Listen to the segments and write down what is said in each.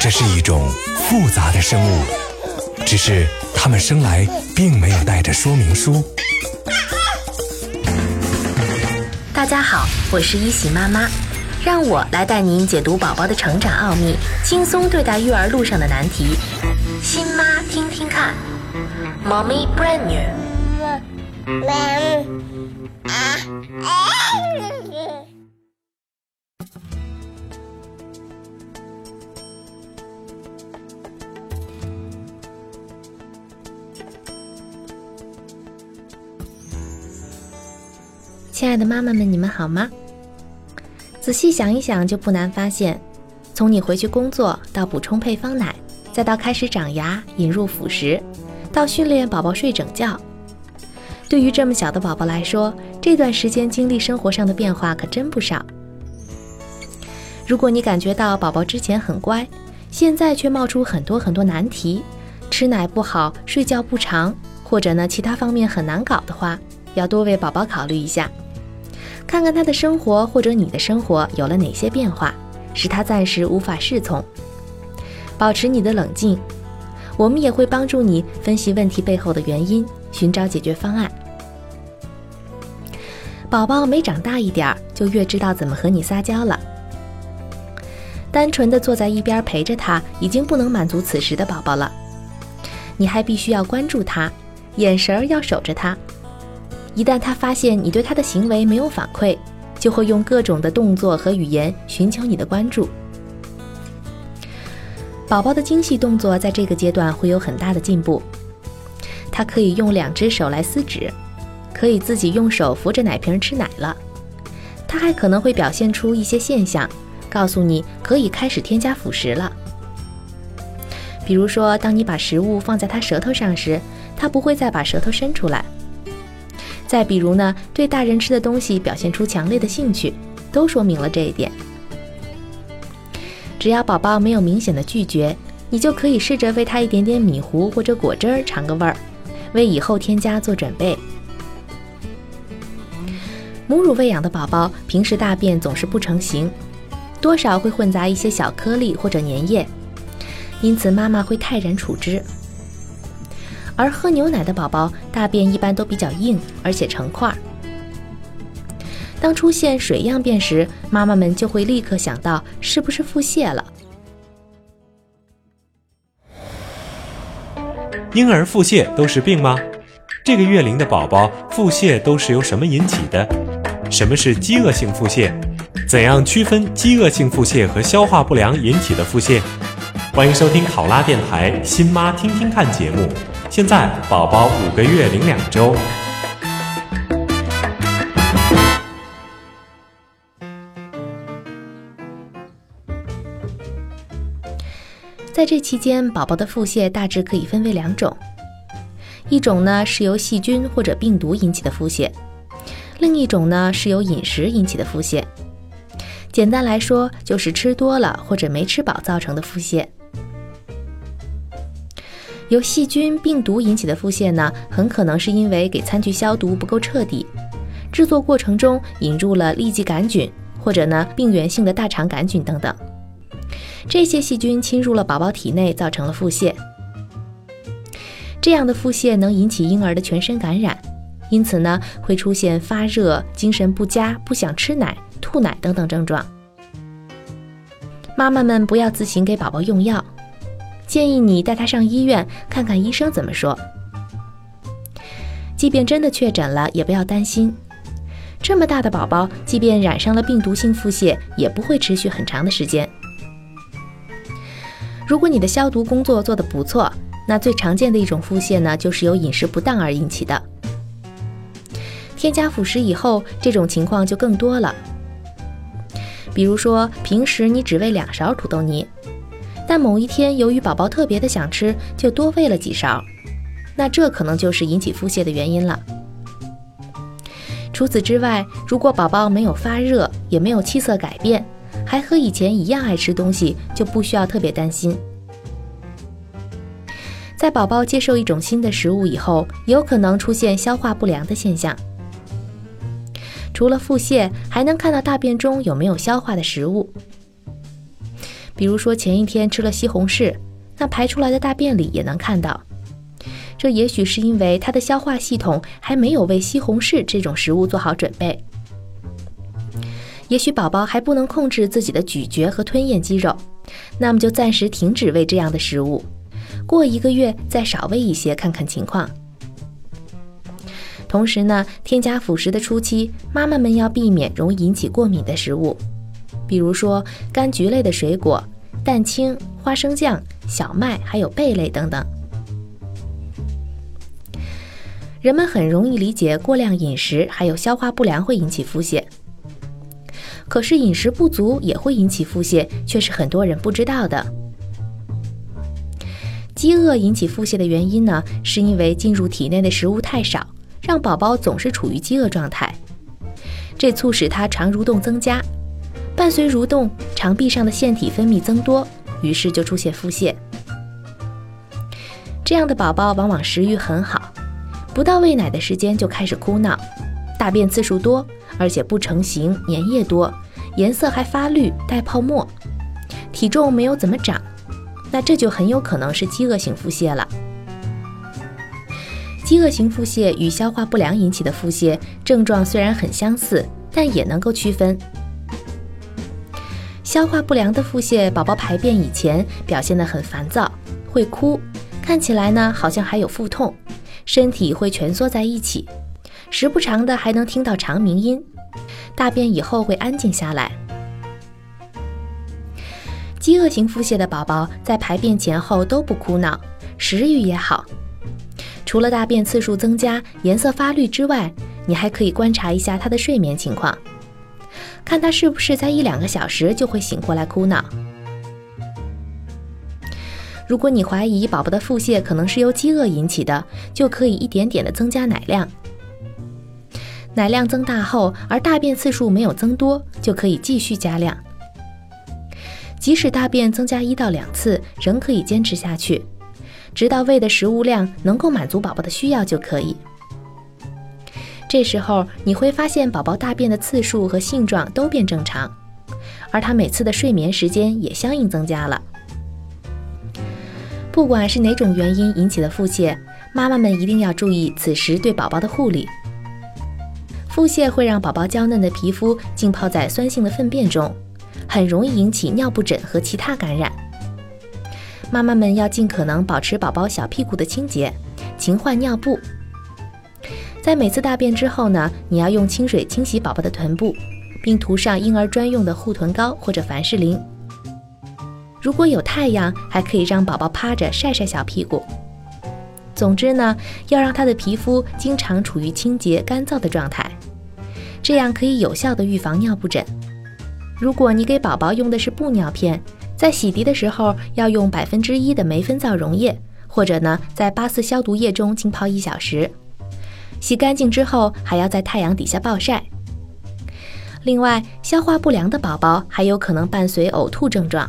这是一种复杂的生物，只是它们生来并没有带着说明书。大家好，我是一喜妈妈，让我来带您解读宝宝的成长奥秘，轻松对待育儿路上的难题。新妈听听看，Mommy brand new。亲爱的妈妈们，你们好吗？仔细想一想，就不难发现，从你回去工作到补充配方奶，再到开始长牙、引入辅食，到训练宝宝睡整觉，对于这么小的宝宝来说，这段时间经历生活上的变化可真不少。如果你感觉到宝宝之前很乖，现在却冒出很多很多难题，吃奶不好、睡觉不长，或者呢其他方面很难搞的话，要多为宝宝考虑一下。看看他的生活或者你的生活有了哪些变化，使他暂时无法适从。保持你的冷静，我们也会帮助你分析问题背后的原因，寻找解决方案。宝宝每长大一点儿，就越知道怎么和你撒娇了。单纯的坐在一边陪着他，已经不能满足此时的宝宝了。你还必须要关注他，眼神儿要守着他。一旦他发现你对他的行为没有反馈，就会用各种的动作和语言寻求你的关注。宝宝的精细动作在这个阶段会有很大的进步。他可以用两只手来撕纸，可以自己用手扶着奶瓶吃奶了。他还可能会表现出一些现象，告诉你可以开始添加辅食了。比如说，当你把食物放在他舌头上时，他不会再把舌头伸出来。再比如呢，对大人吃的东西表现出强烈的兴趣，都说明了这一点。只要宝宝没有明显的拒绝，你就可以试着喂他一点点米糊或者果汁儿尝个味儿，为以后添加做准备。母乳喂养的宝宝平时大便总是不成形，多少会混杂一些小颗粒或者粘液，因此妈妈会泰然处之。而喝牛奶的宝宝大便一般都比较硬，而且成块。当出现水样便时，妈妈们就会立刻想到是不是腹泻了。婴儿腹泻都是病吗？这个月龄的宝宝腹泻都是由什么引起的？什么是饥饿性腹泻？怎样区分饥饿性腹泻和消化不良引起的腹泻？欢迎收听考拉电台《新妈听听看》节目。现在宝宝五个月零两周。在这期间，宝宝的腹泻大致可以分为两种，一种呢是由细菌或者病毒引起的腹泻，另一种呢是由饮食引起的腹泻。简单来说，就是吃多了或者没吃饱造成的腹泻。由细菌、病毒引起的腹泻呢，很可能是因为给餐具消毒不够彻底，制作过程中引入了痢疾杆菌，或者呢病原性的大肠杆菌等等。这些细菌侵入了宝宝体内，造成了腹泻。这样的腹泻能引起婴儿的全身感染，因此呢会出现发热、精神不佳、不想吃奶、吐奶等等症状。妈妈们不要自行给宝宝用药，建议你带他上医院看看医生怎么说。即便真的确诊了，也不要担心。这么大的宝宝，即便染上了病毒性腹泻，也不会持续很长的时间。如果你的消毒工作做得不错，那最常见的一种腹泻呢，就是由饮食不当而引起的。添加辅食以后，这种情况就更多了。比如说，平时你只喂两勺土豆泥，但某一天由于宝宝特别的想吃，就多喂了几勺，那这可能就是引起腹泻的原因了。除此之外，如果宝宝没有发热，也没有气色改变，还和以前一样爱吃东西，就不需要特别担心。在宝宝接受一种新的食物以后，有可能出现消化不良的现象。除了腹泻，还能看到大便中有没有消化的食物。比如说前一天吃了西红柿，那排出来的大便里也能看到。这也许是因为他的消化系统还没有为西红柿这种食物做好准备。也许宝宝还不能控制自己的咀嚼和吞咽肌肉，那么就暂时停止喂这样的食物，过一个月再少喂一些，看看情况。同时呢，添加辅食的初期，妈妈们要避免容易引起过敏的食物，比如说柑橘类的水果、蛋清、花生酱、小麦，还有贝类等等。人们很容易理解过量饮食还有消化不良会引起腹泻，可是饮食不足也会引起腹泻，却是很多人不知道的。饥饿引起腹泻的原因呢，是因为进入体内的食物太少，让宝宝总是处于饥饿状态，这促使他肠蠕动增加，伴随蠕动，肠壁上的腺体分泌增多，于是就出现腹泻。这样的宝宝往往食欲很好。不到喂奶的时间就开始哭闹，大便次数多，而且不成形，粘液多，颜色还发绿带泡沫，体重没有怎么长，那这就很有可能是饥饿性腹泻了。饥饿型腹泻与消化不良引起的腹泻症状虽然很相似，但也能够区分。消化不良的腹泻，宝宝排便以前表现得很烦躁，会哭，看起来呢好像还有腹痛。身体会蜷缩在一起，时不常的还能听到长鸣音。大便以后会安静下来。饥饿型腹泻的宝宝在排便前后都不哭闹，食欲也好。除了大便次数增加、颜色发绿之外，你还可以观察一下他的睡眠情况，看他是不是在一两个小时就会醒过来哭闹。如果你怀疑宝宝的腹泻可能是由饥饿引起的，就可以一点点的增加奶量。奶量增大后，而大便次数没有增多，就可以继续加量。即使大便增加一到两次，仍可以坚持下去，直到喂的食物量能够满足宝宝的需要就可以。这时候你会发现宝宝大便的次数和性状都变正常，而他每次的睡眠时间也相应增加了。不管是哪种原因引起的腹泻，妈妈们一定要注意此时对宝宝的护理。腹泻会让宝宝娇嫩的皮肤浸泡在酸性的粪便中，很容易引起尿布疹和其他感染。妈妈们要尽可能保持宝宝小屁股的清洁，勤换尿布。在每次大便之后呢，你要用清水清洗宝宝的臀部，并涂上婴儿专用的护臀膏或者凡士林。如果有太阳，还可以让宝宝趴着晒晒小屁股。总之呢，要让他的皮肤经常处于清洁干燥的状态，这样可以有效的预防尿布疹。如果你给宝宝用的是布尿片，在洗涤的时候要用百分之一的霉分皂溶液，或者呢在八四消毒液中浸泡一小时。洗干净之后还要在太阳底下暴晒。另外，消化不良的宝宝还有可能伴随呕吐症状。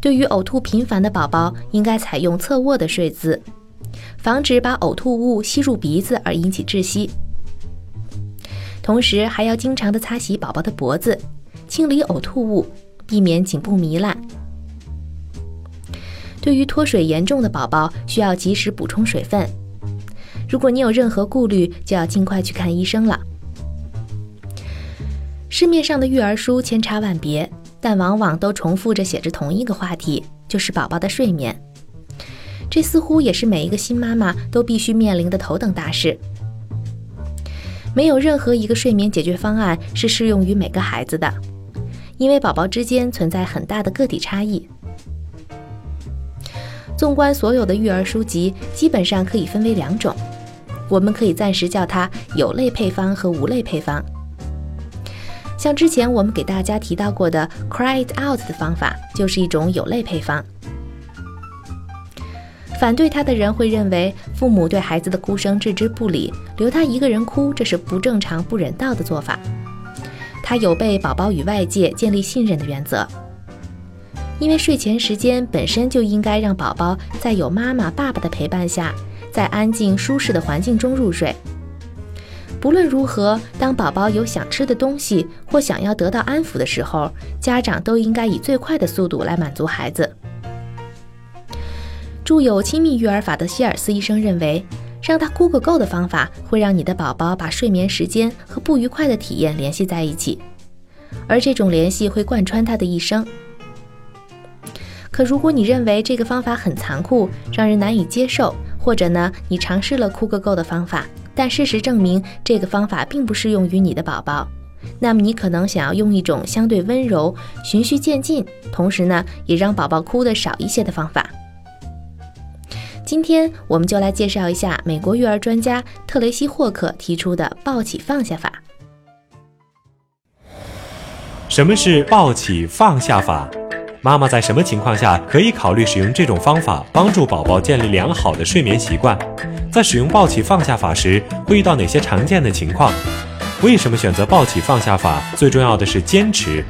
对于呕吐频繁的宝宝，应该采用侧卧的睡姿，防止把呕吐物吸入鼻子而引起窒息。同时，还要经常的擦洗宝宝的脖子，清理呕吐物，避免颈部糜烂。对于脱水严重的宝宝，需要及时补充水分。如果你有任何顾虑，就要尽快去看医生了。市面上的育儿书千差万别。但往往都重复着写着同一个话题，就是宝宝的睡眠。这似乎也是每一个新妈妈都必须面临的头等大事。没有任何一个睡眠解决方案是适用于每个孩子的，因为宝宝之间存在很大的个体差异。纵观所有的育儿书籍，基本上可以分为两种，我们可以暂时叫它有类配方和无类配方。像之前我们给大家提到过的 Cry It Out 的方法，就是一种有类配方。反对他的人会认为，父母对孩子的哭声置之不理，留他一个人哭，这是不正常、不人道的做法。他有被宝宝与外界建立信任的原则，因为睡前时间本身就应该让宝宝在有妈妈、爸爸的陪伴下，在安静舒适的环境中入睡。不论如何，当宝宝有想吃的东西或想要得到安抚的时候，家长都应该以最快的速度来满足孩子。著有《亲密育儿法》的希尔斯医生认为，让他哭个够的方法会让你的宝宝把睡眠时间和不愉快的体验联系在一起，而这种联系会贯穿他的一生。可如果你认为这个方法很残酷，让人难以接受，或者呢，你尝试了哭个够的方法，但事实证明这个方法并不适用于你的宝宝，那么你可能想要用一种相对温柔、循序渐进，同时呢，也让宝宝哭得少一些的方法。今天我们就来介绍一下美国育儿专家特雷西·霍克提出的抱起放下法。什么是抱起放下法？妈妈在什么情况下可以考虑使用这种方法，帮助宝宝建立良好的睡眠习惯？在使用抱起放下法时，会遇到哪些常见的情况？为什么选择抱起放下法？最重要的是坚持。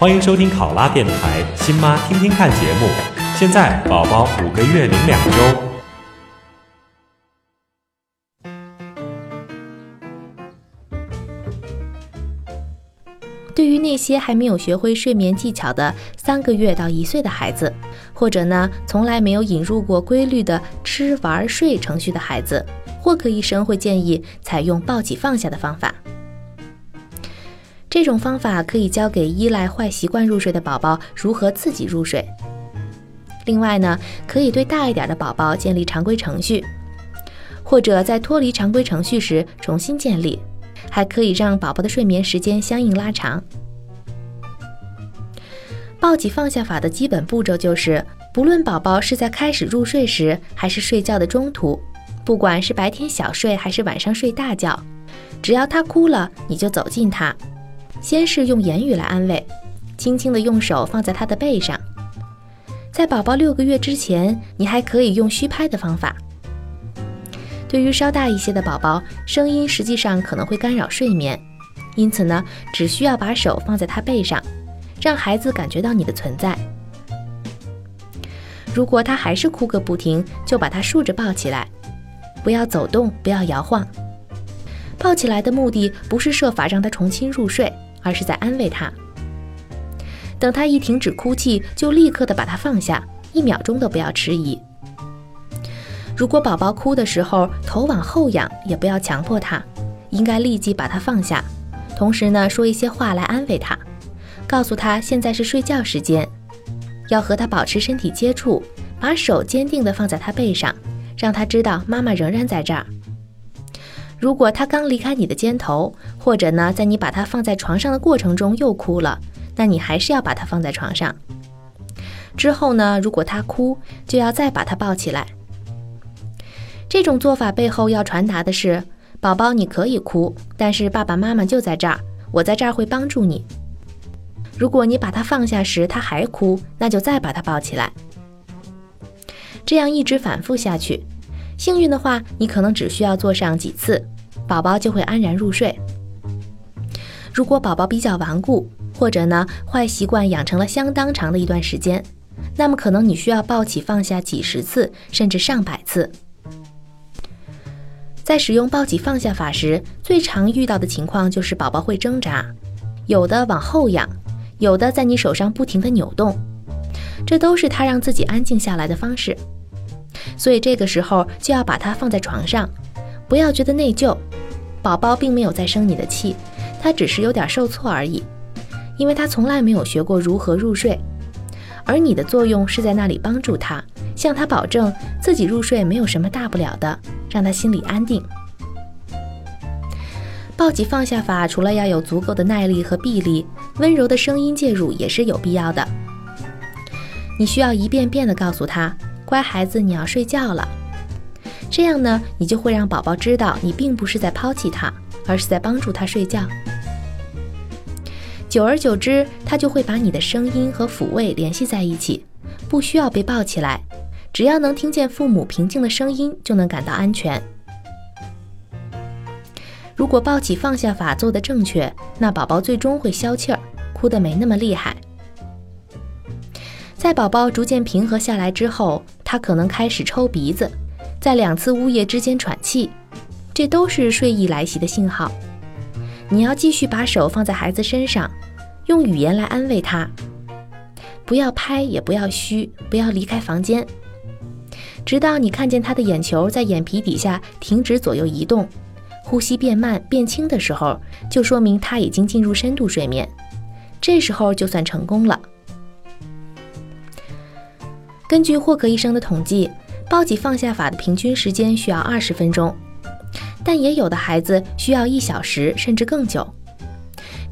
欢迎收听考拉电台新妈听听看节目。现在宝宝五个月零两周。对于那些还没有学会睡眠技巧的三个月到一岁的孩子，或者呢从来没有引入过规律的吃玩睡程序的孩子，霍克医生会建议采用抱起放下的方法。这种方法可以教给依赖坏习惯入睡的宝宝如何自己入睡。另外呢，可以对大一点的宝宝建立常规程序，或者在脱离常规程序时重新建立。还可以让宝宝的睡眠时间相应拉长。抱起放下法的基本步骤就是，不论宝宝是在开始入睡时，还是睡觉的中途，不管是白天小睡还是晚上睡大觉，只要他哭了，你就走近他，先是用言语来安慰，轻轻地用手放在他的背上。在宝宝六个月之前，你还可以用虚拍的方法。对于稍大一些的宝宝，声音实际上可能会干扰睡眠，因此呢，只需要把手放在他背上，让孩子感觉到你的存在。如果他还是哭个不停，就把他竖着抱起来，不要走动，不要摇晃。抱起来的目的不是设法让他重新入睡，而是在安慰他。等他一停止哭泣，就立刻的把他放下，一秒钟都不要迟疑。如果宝宝哭的时候头往后仰，也不要强迫他，应该立即把他放下。同时呢，说一些话来安慰他，告诉他现在是睡觉时间，要和他保持身体接触，把手坚定的放在他背上，让他知道妈妈仍然在这儿。如果他刚离开你的肩头，或者呢，在你把他放在床上的过程中又哭了，那你还是要把他放在床上。之后呢，如果他哭，就要再把他抱起来。这种做法背后要传达的是，宝宝你可以哭，但是爸爸妈妈就在这儿，我在这儿会帮助你。如果你把他放下时他还哭，那就再把他抱起来。这样一直反复下去，幸运的话，你可能只需要做上几次，宝宝就会安然入睡。如果宝宝比较顽固，或者呢坏习惯养成了相当长的一段时间，那么可能你需要抱起放下几十次，甚至上百次。在使用抱起放下法时，最常遇到的情况就是宝宝会挣扎，有的往后仰，有的在你手上不停地扭动，这都是他让自己安静下来的方式。所以这个时候就要把它放在床上，不要觉得内疚，宝宝并没有在生你的气，他只是有点受挫而已，因为他从来没有学过如何入睡，而你的作用是在那里帮助他。向他保证自己入睡没有什么大不了的，让他心里安定。抱起放下法除了要有足够的耐力和臂力，温柔的声音介入也是有必要的。你需要一遍遍地告诉他：“乖孩子，你要睡觉了。”这样呢，你就会让宝宝知道你并不是在抛弃他，而是在帮助他睡觉。久而久之，他就会把你的声音和抚慰联系在一起，不需要被抱起来。只要能听见父母平静的声音，就能感到安全。如果抱起放下法做的正确，那宝宝最终会消气儿，哭得没那么厉害。在宝宝逐渐平和下来之后，他可能开始抽鼻子，在两次呜咽之间喘气，这都是睡意来袭的信号。你要继续把手放在孩子身上，用语言来安慰他，不要拍，也不要嘘，不要离开房间，直到你看见他的眼球在眼皮底下停止左右移动，呼吸变慢变轻的时候，就说明他已经进入深度睡眠，这时候就算成功了。根据霍克医生的统计，抱起放下法的平均时间需要二十分钟。但也有的孩子需要一小时甚至更久，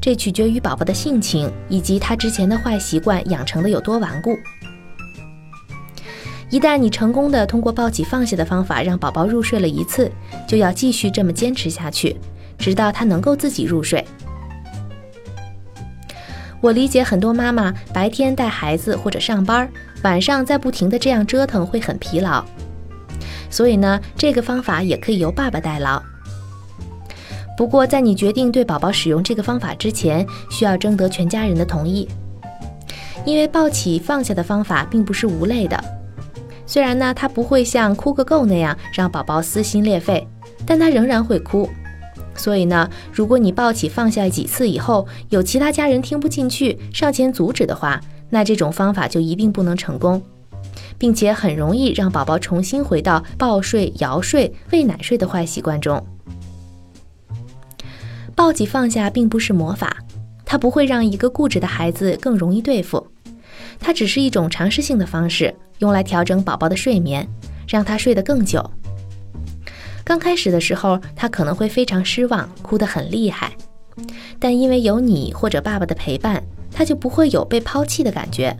这取决于宝宝的性情以及他之前的坏习惯养成的有多顽固。一旦你成功的通过抱起放下的方法让宝宝入睡了一次，就要继续这么坚持下去，直到他能够自己入睡。我理解很多妈妈白天带孩子或者上班，晚上再不停的这样折腾会很疲劳。所以呢，这个方法也可以由爸爸代劳。不过，在你决定对宝宝使用这个方法之前，需要征得全家人的同意。因为抱起放下的方法并不是无泪的，虽然呢，它不会像哭个够那样让宝宝撕心裂肺，但他仍然会哭。所以呢，如果你抱起放下几次以后，有其他家人听不进去上前阻止的话，那这种方法就一定不能成功。并且很容易让宝宝重新回到抱睡、摇睡、喂奶睡的坏习惯中。抱起放下并不是魔法，它不会让一个固执的孩子更容易对付，它只是一种尝试性的方式，用来调整宝宝的睡眠，让他睡得更久。刚开始的时候，他可能会非常失望，哭得很厉害，但因为有你或者爸爸的陪伴，他就不会有被抛弃的感觉。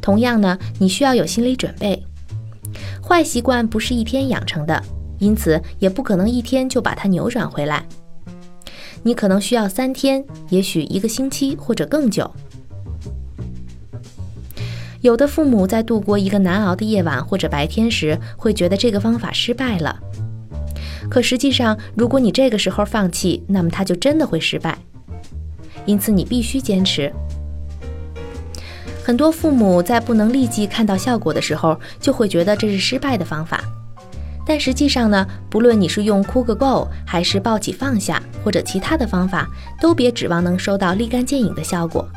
同样呢，你需要有心理准备。坏习惯不是一天养成的，因此也不可能一天就把它扭转回来。你可能需要三天，也许一个星期或者更久。有的父母在度过一个难熬的夜晚或者白天时，会觉得这个方法失败了。可实际上，如果你这个时候放弃，那么它就真的会失败。因此，你必须坚持。很多父母在不能立即看到效果的时候，就会觉得这是失败的方法。但实际上呢，不论你是用哭个够，还是抱起放下，或者其他的方法，都别指望能收到立竿见影的效果。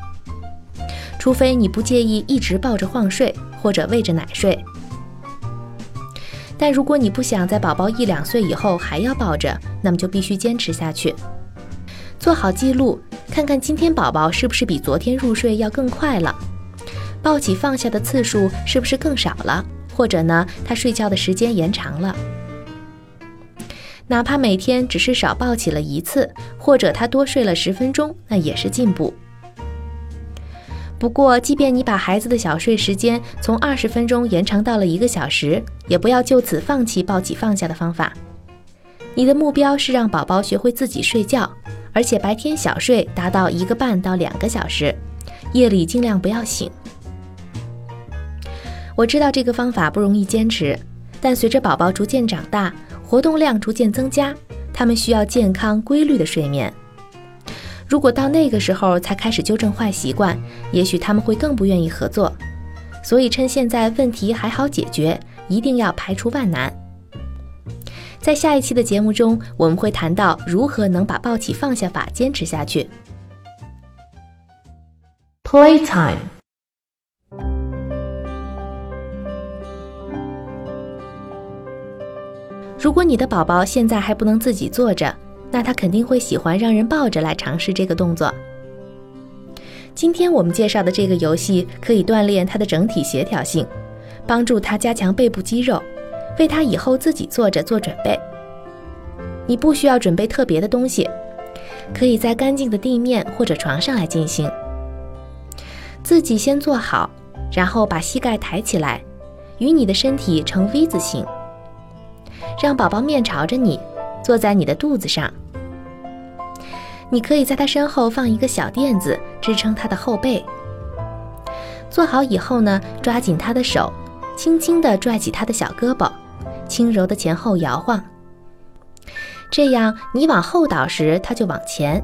除非你不介意一直抱着晃睡，或者喂着奶睡。但如果你不想在宝宝一两岁以后还要抱着，那么就必须坚持下去，做好记录，看看今天宝宝是不是比昨天入睡要更快了。抱起放下的次数是不是更少了？或者呢，他睡觉的时间延长了？哪怕每天只是少抱起了一次，或者他多睡了十分钟，那也是进步。不过，即便你把孩子的小睡时间从二十分钟延长到了一个小时，也不要就此放弃抱起放下的方法。你的目标是让宝宝学会自己睡觉，而且白天小睡达到一个半到两个小时，夜里尽量不要醒。我知道这个方法不容易坚持，但随着宝宝逐渐长大，活动量逐渐增加，他们需要健康规律的睡眠。如果到那个时候才开始纠正坏习惯，也许他们会更不愿意合作。所以趁现在问题还好解决，一定要排除万难。在下一期的节目中，我们会谈到如何能把抱起放下法坚持下去。Playtime。如果你的宝宝现在还不能自己坐着，那他肯定会喜欢让人抱着来尝试这个动作。今天我们介绍的这个游戏可以锻炼他的整体协调性，帮助他加强背部肌肉，为他以后自己坐着做准备。你不需要准备特别的东西，可以在干净的地面或者床上来进行。自己先坐好，然后把膝盖抬起来，与你的身体呈 V 字形。让宝宝面朝着你，坐在你的肚子上。你可以在他身后放一个小垫子，支撑他的后背。做好以后呢，抓紧他的手，轻轻地拽起他的小胳膊，轻柔的前后摇晃。这样，你往后倒时，他就往前；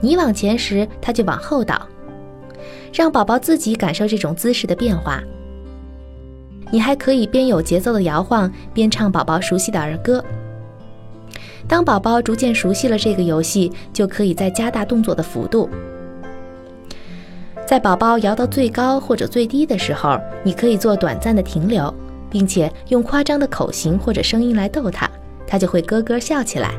你往前时，他就往后倒。让宝宝自己感受这种姿势的变化。你还可以边有节奏的摇晃，边唱宝宝熟悉的儿歌。当宝宝逐渐熟悉了这个游戏，就可以再加大动作的幅度。在宝宝摇到最高或者最低的时候，你可以做短暂的停留，并且用夸张的口型或者声音来逗他，他就会咯咯笑起来。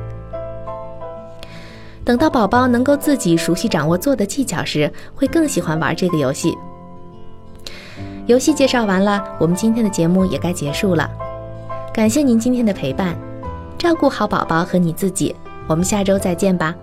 等到宝宝能够自己熟悉掌握做的技巧时，会更喜欢玩这个游戏。游戏介绍完了，我们今天的节目也该结束了。感谢您今天的陪伴，照顾好宝宝和你自己，我们下周再见吧。